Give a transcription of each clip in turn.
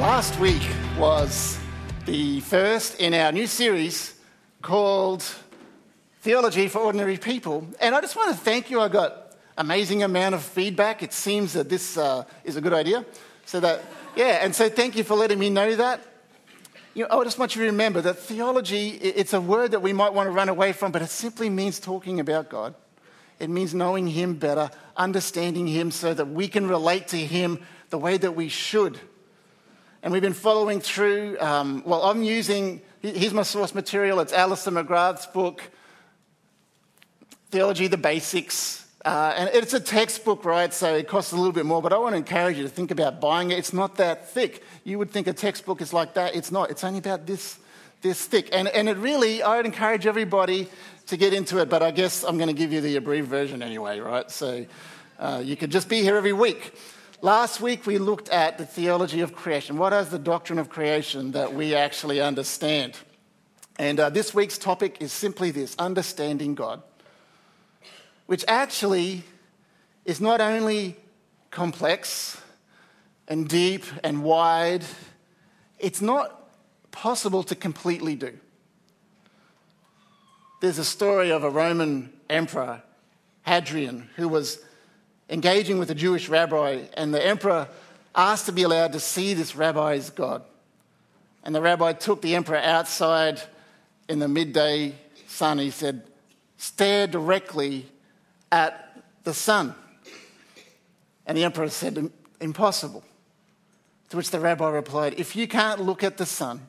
Last week was the first in our new series called Theology for Ordinary People. And I just want to thank you. I got amazing amount of feedback. It seems that this uh, is a good idea. So that, yeah, and so thank you for letting me know that. You know, I just want you to remember that theology, it's a word that we might want to run away from, but it simply means talking about God. It means knowing Him better, understanding Him so that we can relate to Him the way that we should and we've been following through. Um, well, I'm using, here's my source material. It's Alister McGrath's book, Theology, the Basics. Uh, and it's a textbook, right? So it costs a little bit more, but I want to encourage you to think about buying it. It's not that thick. You would think a textbook is like that. It's not. It's only about this, this thick. And, and it really, I would encourage everybody to get into it, but I guess I'm going to give you the abbreviated version anyway, right? So uh, you could just be here every week. Last week we looked at the theology of creation. What is the doctrine of creation that we actually understand? And uh, this week's topic is simply this understanding God, which actually is not only complex and deep and wide, it's not possible to completely do. There's a story of a Roman emperor, Hadrian, who was engaging with a Jewish rabbi, and the emperor asked to be allowed to see this rabbi's God. And the rabbi took the emperor outside in the midday sun. He said, Stare directly at the sun. And the emperor said, Impossible. To which the rabbi replied, If you can't look at the sun,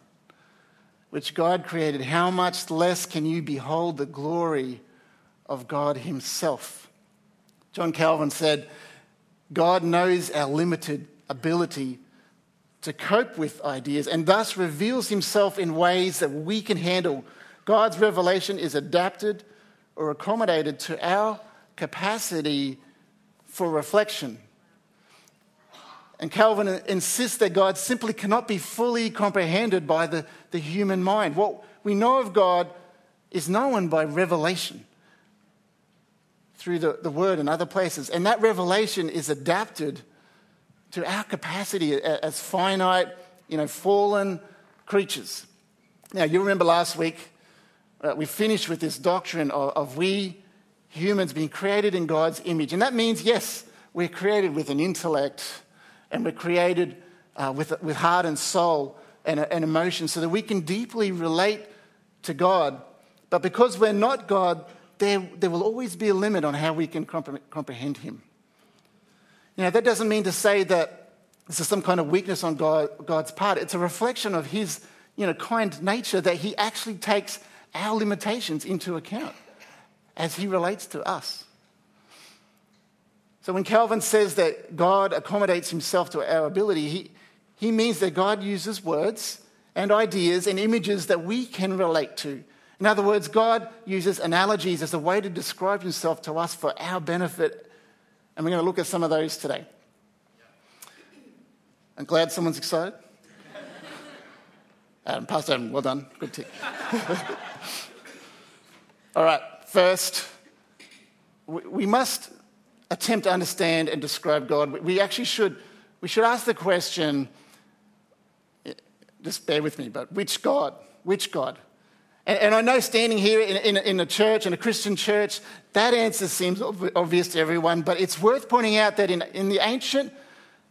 which God created, how much less can you behold the glory of God Himself? John Calvin said, God knows our limited ability to cope with ideas and thus reveals himself in ways that we can handle. God's revelation is adapted or accommodated to our capacity for reflection. And Calvin insists that God simply cannot be fully comprehended by the, the human mind. What we know of God is known by revelation through the, the word and other places. And that revelation is adapted to our capacity as finite, you know, fallen creatures. Now, you remember last week, uh, we finished with this doctrine of, of we humans being created in God's image. And that means, yes, we're created with an intellect and we're created uh, with, with heart and soul and, and emotion so that we can deeply relate to God. But because we're not God, there, there will always be a limit on how we can comprehend Him. You know, that doesn't mean to say that this is some kind of weakness on God, God's part. It's a reflection of His you know, kind nature that He actually takes our limitations into account as He relates to us. So when Calvin says that God accommodates Himself to our ability, he, he means that God uses words and ideas and images that we can relate to in other words, God uses analogies as a way to describe himself to us for our benefit. And we're going to look at some of those today. I'm glad someone's excited. Adam, Pastor Adam, well done. Good tick. All right, first, we must attempt to understand and describe God. We actually should, we should ask the question, just bear with me, but which God? Which God? And, and I know standing here in, in, in, a church, in a Christian church, that answer seems obvious to everyone, but it's worth pointing out that in, in the ancient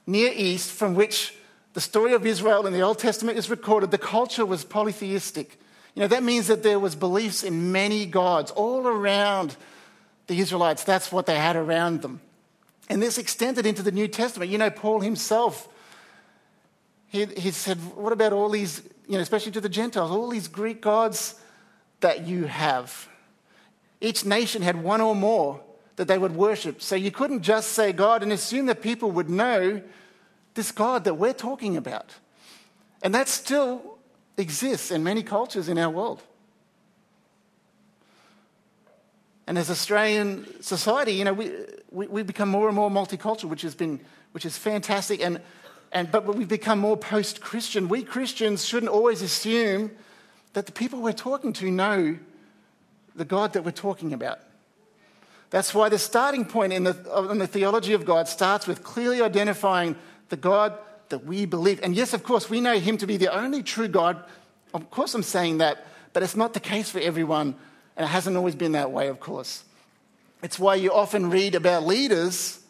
Near East, from which the story of Israel in the Old Testament is recorded, the culture was polytheistic. You know, that means that there was beliefs in many gods all around the Israelites. That's what they had around them. And this extended into the New Testament. You know, Paul himself, he, he said, What about all these, you know, especially to the Gentiles, all these Greek gods that you have. Each nation had one or more that they would worship. So you couldn't just say God and assume that people would know this God that we're talking about. And that's still exists in many cultures in our world. And as Australian society, you know, we, we, we become more and more multicultural, which has been, which is fantastic. And, and, but we've become more post-Christian. We Christians shouldn't always assume that the people we're talking to know the God that we're talking about. That's why the starting point in the, in the theology of God starts with clearly identifying the God that we believe. And yes, of course, we know Him to be the only true God. Of course, I'm saying that, but it's not the case for everyone, and it hasn't always been that way, of course. It's why you often read about leaders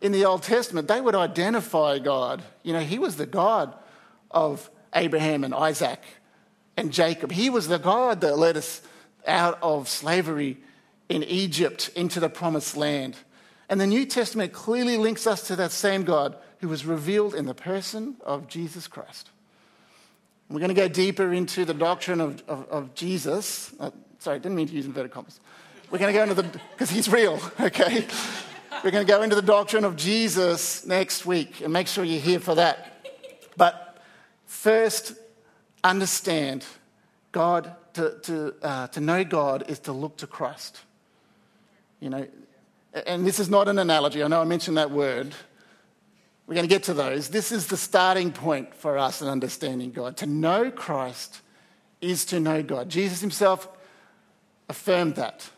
in the Old Testament. They would identify God. You know, He was the God of Abraham and Isaac and Jacob. He was the God that led us out of slavery in Egypt into the promised land. And the New Testament clearly links us to that same God who was revealed in the person of Jesus Christ. We're going to go deeper into the doctrine of, of, of Jesus. Uh, sorry, didn't mean to use inverted commas. We're going to go into the, because he's real, okay? We're going to go into the doctrine of Jesus next week and make sure you're here for that. But first, understand God, to, to, uh, to know God is to look to Christ. You know, and this is not an analogy. I know I mentioned that word. We're going to get to those. This is the starting point for us in understanding God. To know Christ is to know God. Jesus himself affirmed that.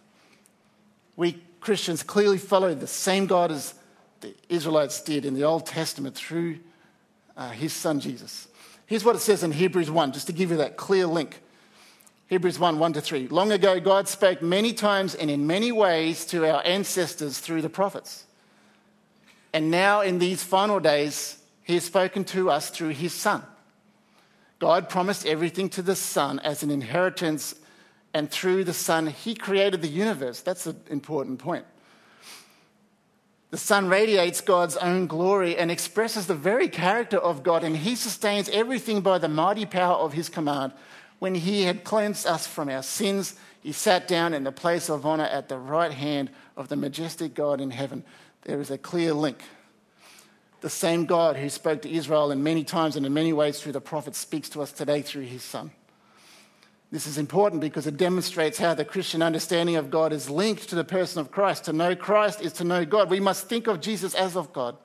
We Christians clearly follow the same God as the Israelites did in the Old Testament through uh, his son Jesus. Here's what it says in Hebrews 1, just to give you that clear link. Hebrews 1 1 to 3. Long ago, God spoke many times and in many ways to our ancestors through the prophets. And now, in these final days, He has spoken to us through His Son. God promised everything to the Son as an inheritance, and through the Son, He created the universe. That's an important point. The Son radiates God's own glory and expresses the very character of God, and He sustains everything by the mighty power of His command. When he had cleansed us from our sins, he sat down in the place of honor at the right hand of the majestic God in heaven. There is a clear link. The same God who spoke to Israel in many times and in many ways through the prophets speaks to us today through his Son. This is important because it demonstrates how the Christian understanding of God is linked to the person of Christ. To know Christ is to know God. We must think of Jesus as of God.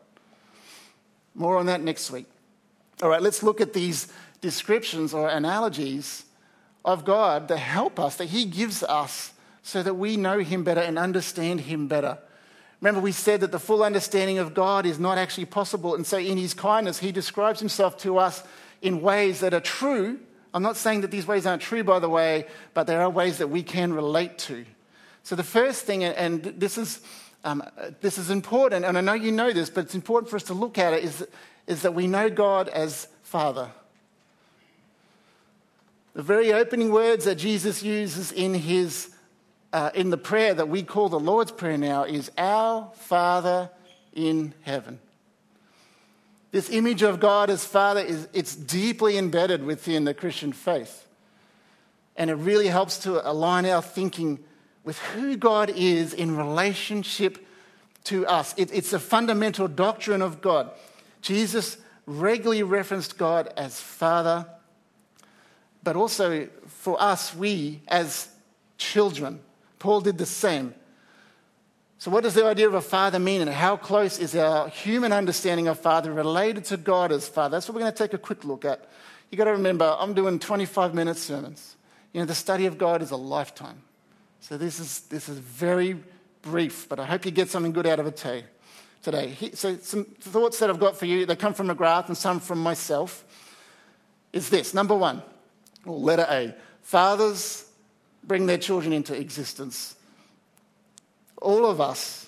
More on that next week. All right, let's look at these descriptions or analogies of God that help us, that He gives us so that we know Him better and understand Him better. Remember, we said that the full understanding of God is not actually possible. And so, in His kindness, He describes Himself to us in ways that are true. I'm not saying that these ways aren't true, by the way, but there are ways that we can relate to. So, the first thing, and this is, um, this is important, and I know you know this, but it's important for us to look at it, is, is that we know God as Father. The very opening words that Jesus uses in, his, uh, in the prayer that we call the Lord's Prayer now is Our Father in heaven. This image of God as Father is it's deeply embedded within the Christian faith. And it really helps to align our thinking with who God is in relationship to us. It, it's a fundamental doctrine of God. Jesus regularly referenced God as Father but also for us, we as children. Paul did the same. So, what does the idea of a father mean, and how close is our human understanding of father related to God as father? That's what we're going to take a quick look at. You've got to remember, I'm doing 25 minute sermons. You know, the study of God is a lifetime. So, this is, this is very brief, but I hope you get something good out of it today. So, some thoughts that I've got for you, they come from McGrath and some from myself, is this. Number one, or letter A. Fathers bring their children into existence. All of us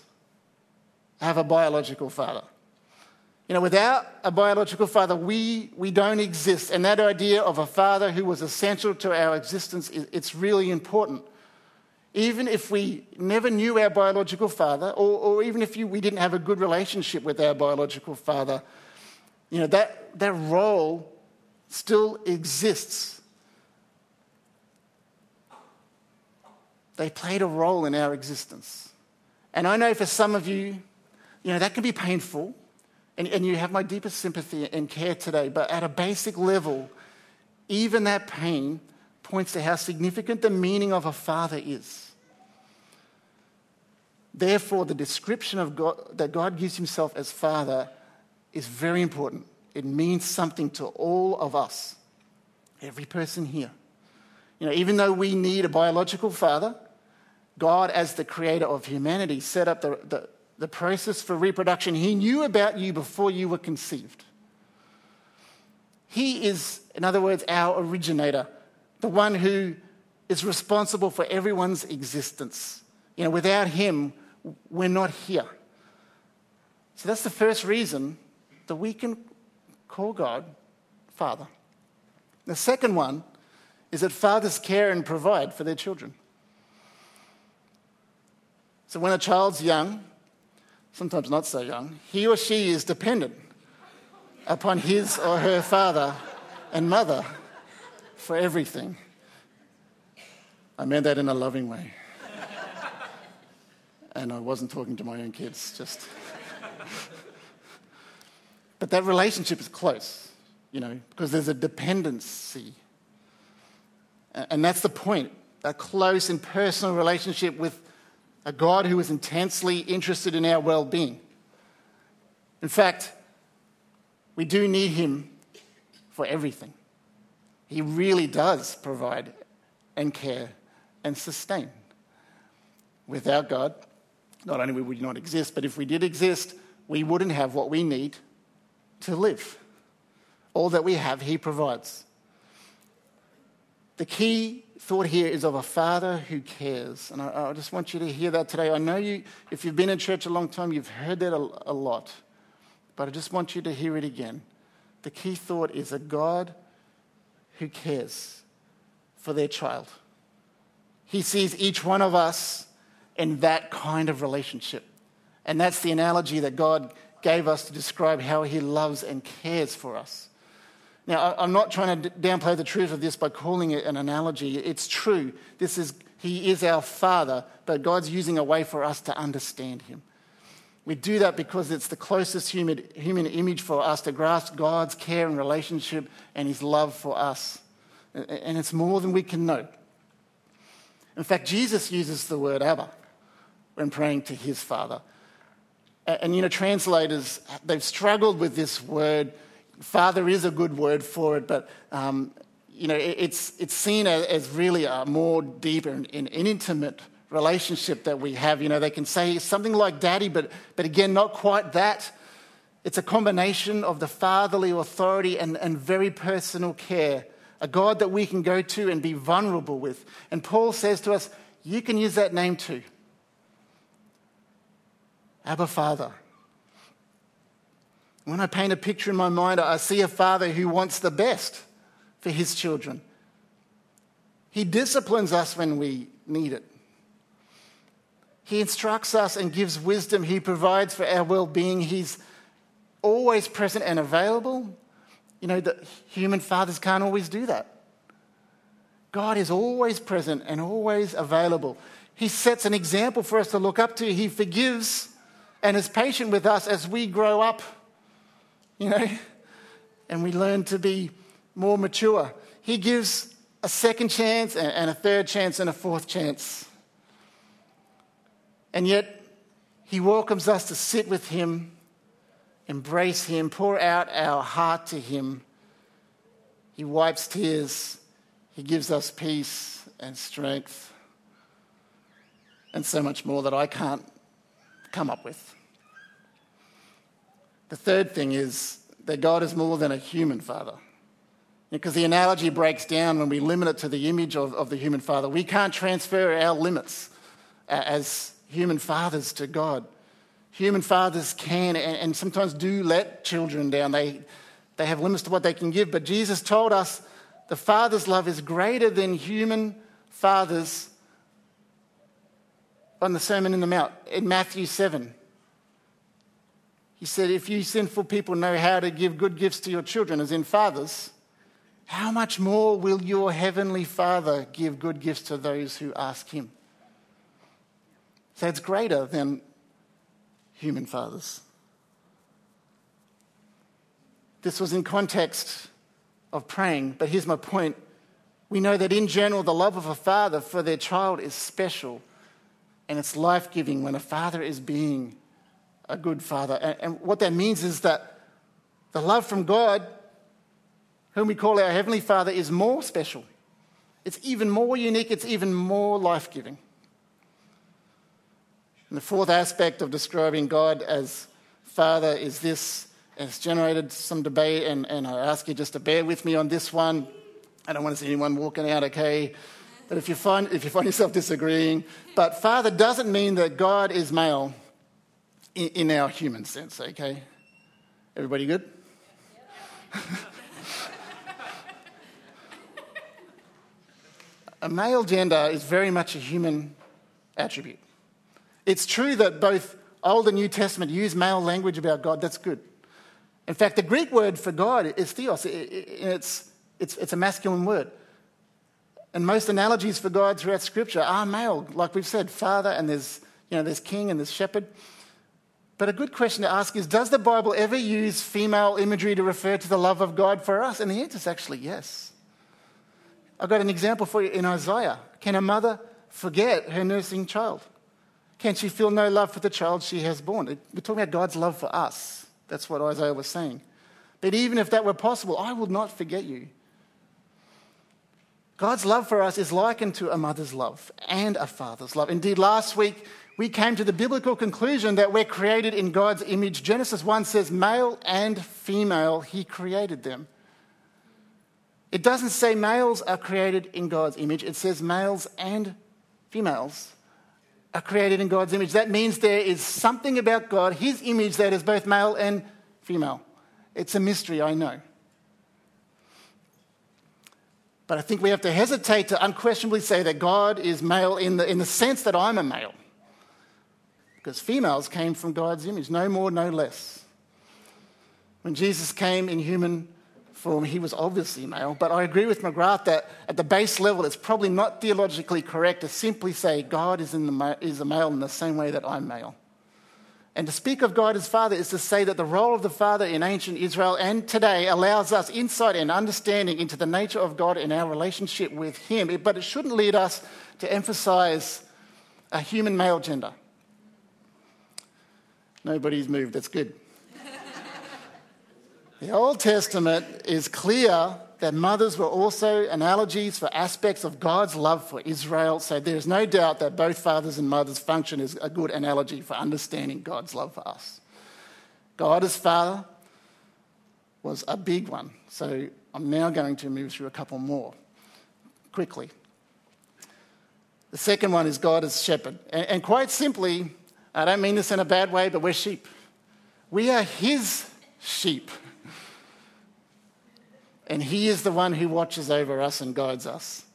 have a biological father. You know, without a biological father, we, we don't exist. And that idea of a father who was essential to our existence, it's really important. Even if we never knew our biological father, or, or even if you, we didn't have a good relationship with our biological father, you know, that, that role still exists. They played a role in our existence. And I know for some of you, you know, that can be painful, and, and you have my deepest sympathy and care today, but at a basic level, even that pain points to how significant the meaning of a father is. Therefore, the description of God, that God gives himself as father is very important. It means something to all of us, every person here. You know, even though we need a biological father, God, as the creator of humanity, set up the, the, the process for reproduction. He knew about you before you were conceived. He is, in other words, our originator, the one who is responsible for everyone's existence. You know, without him, we're not here. So that's the first reason that we can call God Father. The second one is that fathers care and provide for their children. So when a child's young, sometimes not so young, he or she is dependent upon his or her father and mother for everything. I meant that in a loving way. and I wasn't talking to my own kids, just. but that relationship is close, you know, because there's a dependency. And that's the point a close and personal relationship with a God who is intensely interested in our well being. In fact, we do need Him for everything. He really does provide and care and sustain. Without God, not only would we not exist, but if we did exist, we wouldn't have what we need to live. All that we have, He provides. The key thought here is of a father who cares. And I, I, just want you to hear that today. I know you, if you've been in church a long time, you've heard that a, a lot. But I just want you to hear it again. The key thought is a God who cares for their child. He sees each one of us in that kind of relationship. And that's the analogy that God gave us to describe how He loves and cares for us. Now, I'm not trying to downplay the truth of this by calling it an analogy. It's true. This is, he is our Father, but God's using a way for us to understand Him. We do that because it's the closest human, human image for us to grasp God's care and relationship and His love for us. And it's more than we can know. In fact, Jesus uses the word Abba when praying to his Father. And, you know, translators, they've struggled with this word. Father is a good word for it, but, um, you know, it's, it's seen as really a more deep and, and intimate relationship that we have. You know, they can say something like daddy, but, but again, not quite that. It's a combination of the fatherly authority and, and very personal care a God that we can go to and be vulnerable with. And Paul says to us, You can use that name too. Abba Father. When I paint a picture in my mind, I see a father who wants the best for his children. He disciplines us when we need it. He instructs us and gives wisdom. He provides for our well being. He's always present and available. You know, the human fathers can't always do that. God is always present and always available. He sets an example for us to look up to. He forgives and is patient with us as we grow up, you know, and we learn to be more mature. He gives a second chance and a third chance and a fourth chance. And yet, He welcomes us to sit with Him embrace Him, pour out our heart to Him. He wipes tears, He gives us peace and strength, and so much more that I can't come up with. The third thing is that God is more than a human father. Because the analogy breaks down when we limit it to the image of, of the human father. We can't transfer our limits as human fathers to God human fathers can and, and sometimes do let children down. They, they have limits to what they can give, but Jesus told us the Father's love is greater than human fathers on the Sermon in the Mount in Matthew 7. He said, If you sinful people know how to give good gifts to your children, as in fathers, how much more will your heavenly Father give good gifts to those who ask him? So it's greater than human fathers. This was in context of praying, but here's my point. We know that in general, the love of a father for their child is special and it's life giving when a father is being a good father. And, and, what that means is that the love from God, whom we call our Heavenly Father, is more special It's even more unique, it's even more life giving. And the fourth aspect of describing God as Father is this. It's generated some debate, and, and I ask you just to bear with me on this one. I don't want to see anyone walking out, okay? But if you find, if you find yourself disagreeing, but Father doesn't mean that God is male in, in our human sense, okay? Everybody good? a male gender is very much a human attribute. It's true that both Old and New Testament use male language about God. That's good. In fact, the Greek word for God is theos. It's, it's, it's a masculine word. And most analogies for God throughout Scripture are male. Like we've said, father, and there's, you know, there's king and there's shepherd. But a good question to ask is Does the Bible ever use female imagery to refer to the love of God for us? And the answer is actually yes. I've got an example for you in Isaiah. Can a mother forget her nursing child? Can she feel no love for the child she has born? We're talking about God's love for us. That's what Isaiah was saying. But even if that were possible, I will not forget you. God's love for us is likened to a mother's love and a father's love. Indeed, last week we came to the biblical conclusion that we're created in God's image. Genesis 1 says, male and female, he created them. It doesn't say males are created in God's image, it says males and females are created in God's image. That means there is something about God, his image, that is both male and female. It's a mystery, I know. But I think we have to hesitate to unquestionably say that God is male in the, in the sense that I'm a male. Because females came from God's image, no more, no less. When Jesus came in human form, he was obviously male. But I agree with McGrath that at the base level, it's probably not theologically correct to simply say God is, in the, is a male in the same way that I'm male. And to speak of God as Father is to say that the role of the Father in ancient Israel and today allows us insight and understanding into the nature of God and our relationship with Him. But it shouldn't lead us to emphasize a human male gender. Nobody's moved, that's good. the Old Testament is clear that mothers were also analogies for aspects of God's love for Israel. So there's no doubt that both fathers and mothers function as a good analogy for understanding God's love for us. God as Father was a big one. So I'm now going to move through a couple more quickly. The second one is God as shepherd. And, quite simply, I don't mean this in a bad way, but we're sheep. We are His sheep and He is the one who watches over us and guides us.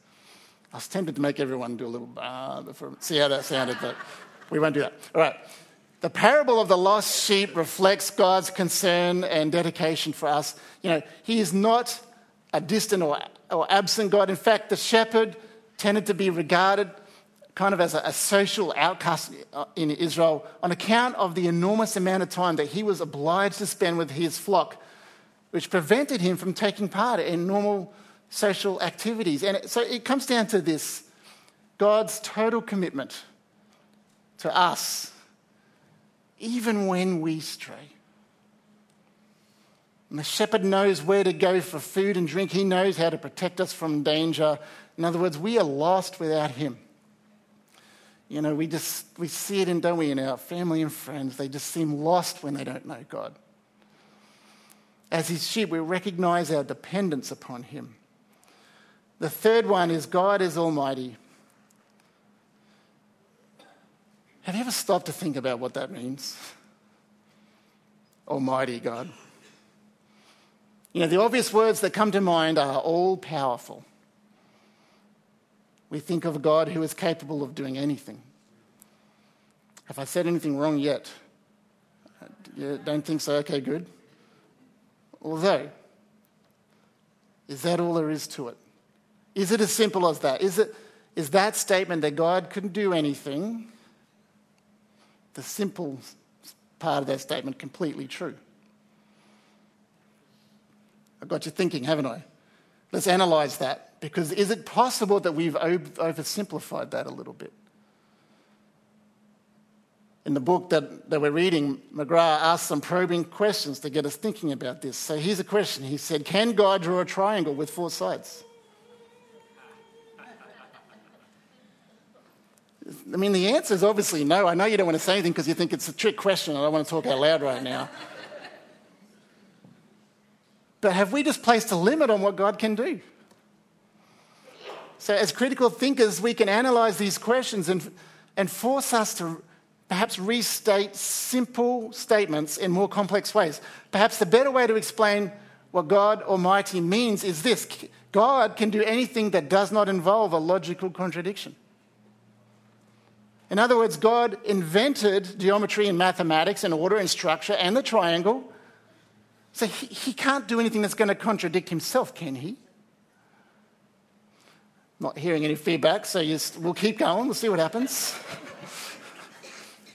I was tempted to make everyone do a little ah before, see how that sounded, but we won't do that. All right. The parable of the lost sheep reflects God's concern and dedication for us. You know, He is not a distant or, or absent God. In fact, the shepherd tended to be regarded kind of as a, social outcast in Israel on account of the enormous amount of time that he was obliged to spend with his flock which prevented him from taking part in normal social activities. And so it comes down to this God's total commitment to us, even when we stray. And the shepherd knows where to go for food and drink. He knows how to protect us from danger. In other words, we are lost without him. You know, we just we see it in, don't we, in our family and friends. They just seem lost when they don't know God. As his sheep, we recognize our dependence upon him. The third one is God is Almighty. Have you ever stopped to think about what that means? Almighty God. You know, the obvious words that come to mind are all powerful. We think of a God who is capable of doing anything. Have I said anything wrong yet? Uh, you don't think so? Okay, good. Although, is that all there is to it? Is it as simple as that? Is, it, is that statement that God couldn't do anything, the simple part of that statement, completely true? I've got you thinking, haven't I? Let's analyze that because is it possible that we've oversimplified that a little bit? in the book that, that we're reading, McGrath asked some probing questions to get us thinking about this. So here's a question. He said, Can God draw a triangle with four sides? I mean, the answer is obviously no. I know you don't want to say anything because you think it's a trick question. I don't want to talk out loud right now. but have we just placed a limit on what God can do? So, as critical thinkers, we can analyze these questions and, and force us to perhaps restate simple statements in more complex ways. Perhaps the better way to explain what God Almighty means is this God can do anything that does not involve a logical contradiction. In other words, God invented geometry and mathematics and order and structure and the triangle. So he, he can't do anything that's going to contradict himself, can he? Not hearing any feedback, so we'll keep going. We'll see what happens.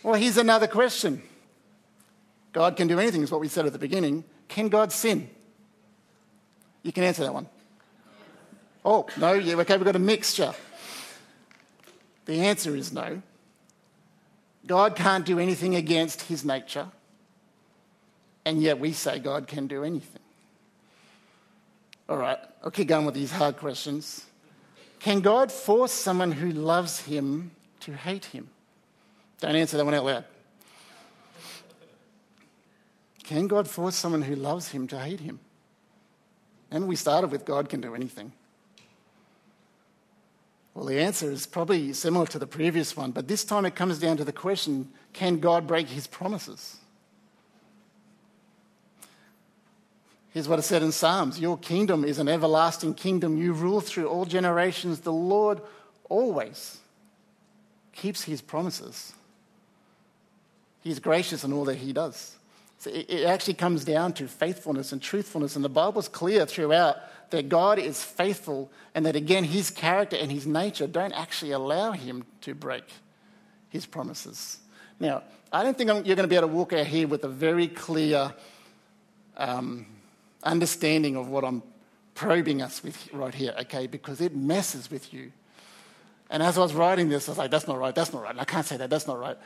well, here's another question God can do anything, is what we said at the beginning. Can God sin? You can answer that one. Oh, no, yeah, okay, we've got a mixture. The answer is no. God can't do anything against his nature, and yet we say God can do anything. All right, I'll keep going with these hard questions. Can God force someone who loves him to hate him? Don't answer that one out loud. Can God force someone who loves him to hate him? And we started with God can do anything. Well, the answer is probably similar to the previous one, but this time it comes down to the question can God break his promises? Here's what it said in Psalms Your kingdom is an everlasting kingdom. You rule through all generations. The Lord always keeps his promises. He's gracious in all that he does. So it actually comes down to faithfulness and truthfulness. And the Bible's clear throughout that God is faithful and that, again, his character and his nature don't actually allow him to break his promises. Now, I don't think you're going to be able to walk out here with a very clear um, understanding of what I'm probing us with right here, okay? Because it messes with you. And as I was writing this, I was like, that's not right, that's not right. I can't say that, that's not right.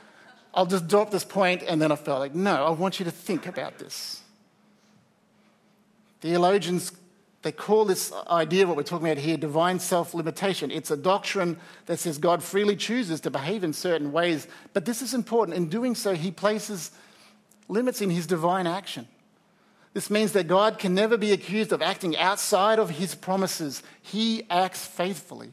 I'll just drop this point, and then I felt like, no, I want you to think about this. Theologians, they call this idea, what we're talking about here, divine self limitation. It's a doctrine that says God freely chooses to behave in certain ways, but this is important. In doing so, he places limits in his divine action. This means that God can never be accused of acting outside of his promises. He acts faithfully.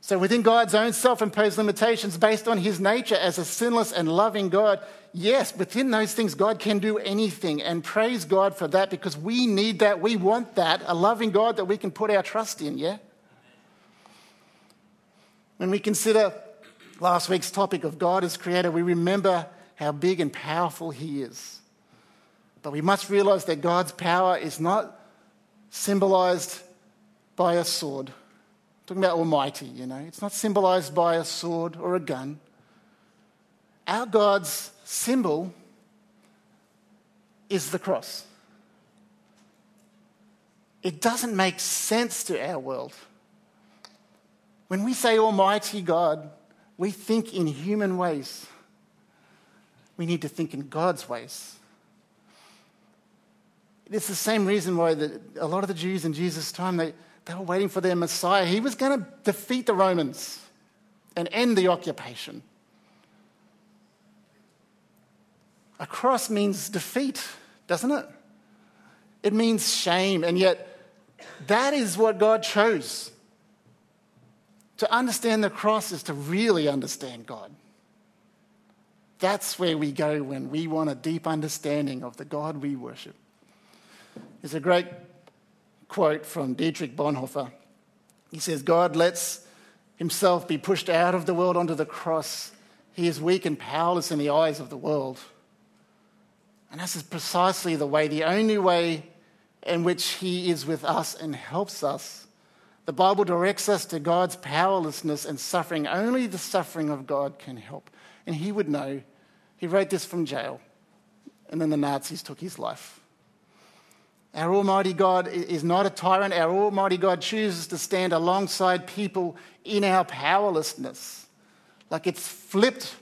So, within God's own self imposed limitations, based on his nature as a sinless and loving God, yes, within those things, God can do anything. And praise God for that because we need that. We want that. A loving God that we can put our trust in, yeah? When we consider last week's topic of God as creator, we remember how big and powerful he is. But we must realize that God's power is not symbolized by a sword. I'm talking about Almighty, you know. It's not symbolized by a sword or a gun. Our God's symbol is the cross. It doesn't make sense to our world. When we say Almighty God, we think in human ways. We need to think in God's ways. It's the same reason why the, a lot of the Jews in Jesus' time, they, they were waiting for their Messiah. He was going to defeat the Romans and end the occupation. A cross means defeat, doesn't it? It means shame, and yet that is what God chose. To understand the cross is to really understand God. That's where we go when we want a deep understanding of the God we worship. There's a great quote from Dietrich Bonhoeffer. He says, God lets himself be pushed out of the world onto the cross. He is weak and powerless in the eyes of the world. And this is precisely the way, the only way in which he is with us and helps us. The Bible directs us to God's powerlessness and suffering. Only the suffering of God can help. And he would know. He wrote this from jail. And then the Nazis took his life. Our Almighty God is not a tyrant. Our Almighty God chooses to stand alongside people in our powerlessness. Like it's flipped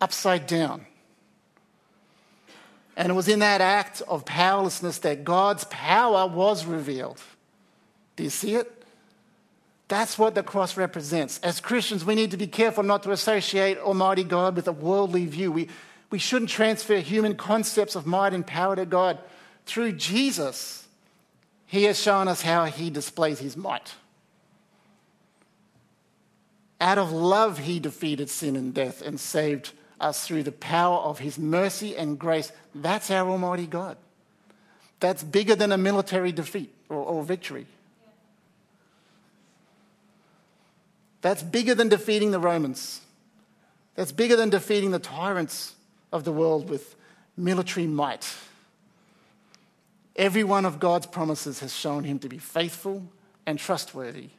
upside down. And it was in that act of powerlessness that God's power was revealed. Do you see it? That's what the cross represents. As Christians, we need to be careful not to associate Almighty God with a worldly view. We, we shouldn't transfer human concepts of might and power to God. Through Jesus, He has shown us how He displays His might. Out of love, He defeated sin and death and saved us through the power of His mercy and grace. That's our Almighty God. That's bigger than a military defeat or, or victory. That's bigger than defeating the Romans. That's bigger than defeating the tyrants of the world with military might. Every one of God's promises has shown him to be faithful and trustworthy.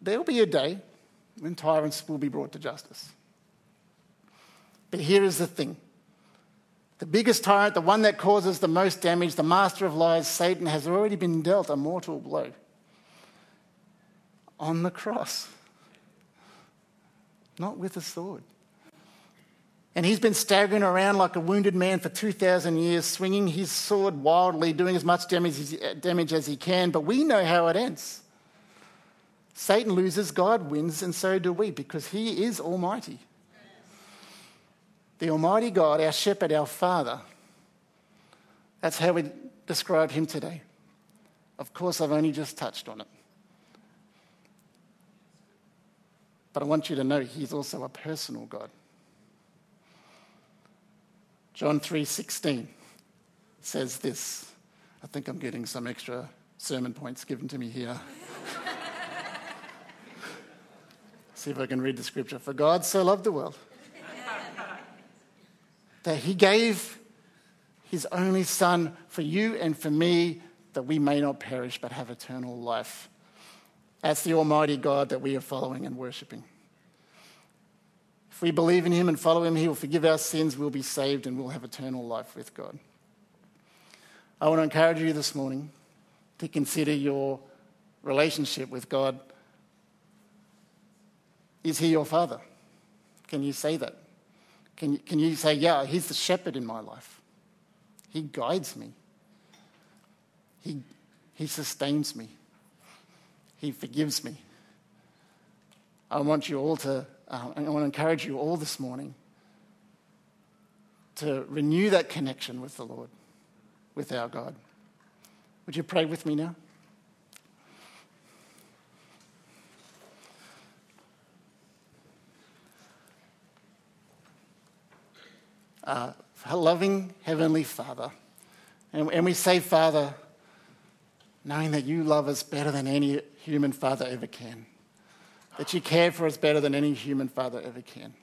There will be a day when tyrants will be brought to justice. But here is the thing the biggest tyrant, the one that causes the most damage, the master of lies, Satan, has already been dealt a mortal blow on the cross, not with a sword. And he's been staggering around like a wounded man for 2,000 years, swinging his sword wildly, doing as much damage as he can. But we know how it ends. Satan loses, God wins, and so do we, because he is almighty. The almighty God, our shepherd, our father. That's how we describe him today. Of course, I've only just touched on it. But I want you to know he's also a personal God. John 3:16 says this. I think I'm getting some extra sermon points given to me here. See if I can read the scripture. For God so loved the world that he gave his only son for you and for me that we may not perish but have eternal life. That's the Almighty God that we are following and worshipping. If we believe in Him and follow Him, He will forgive our sins, we'll be saved, and we'll have eternal life with God. I want to encourage you this morning to consider your relationship with God. Is He your Father? Can you say that? Can you, can you say, Yeah, He's the shepherd in my life? He guides me, He, he sustains me. He forgives me. I want you all to, uh, I want to encourage you all this morning to renew that connection with the Lord, with our God. Would you pray with me now? Uh, loving Heavenly Father, and, and we say, Father, knowing that you love us better than any human father ever can, that you care for us better than any human father ever can.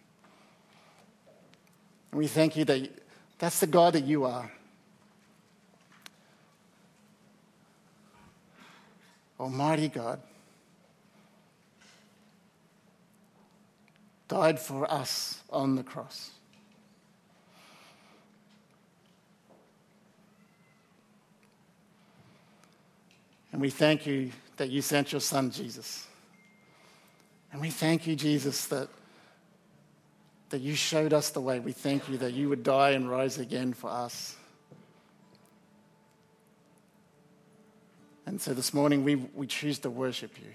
And we thank you that that's the God that you are. Almighty God, died for us on the cross. And we thank you that you sent your son, Jesus. And we thank you, Jesus, that, that you showed us the way. We thank you that you would die and rise again for us. And so this morning we, we choose to worship you.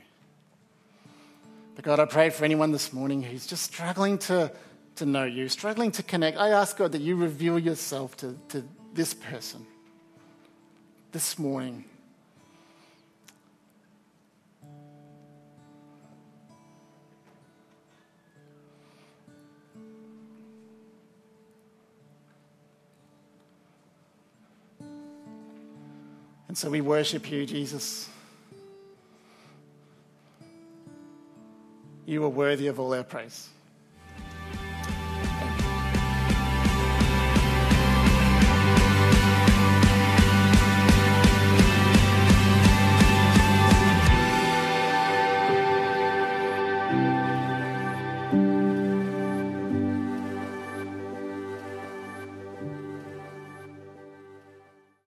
But God, I pray for anyone this morning who's just struggling to, to know you, struggling to connect. I ask God that you reveal yourself to, to this person this morning. So we worship you, Jesus. You are worthy of all our praise.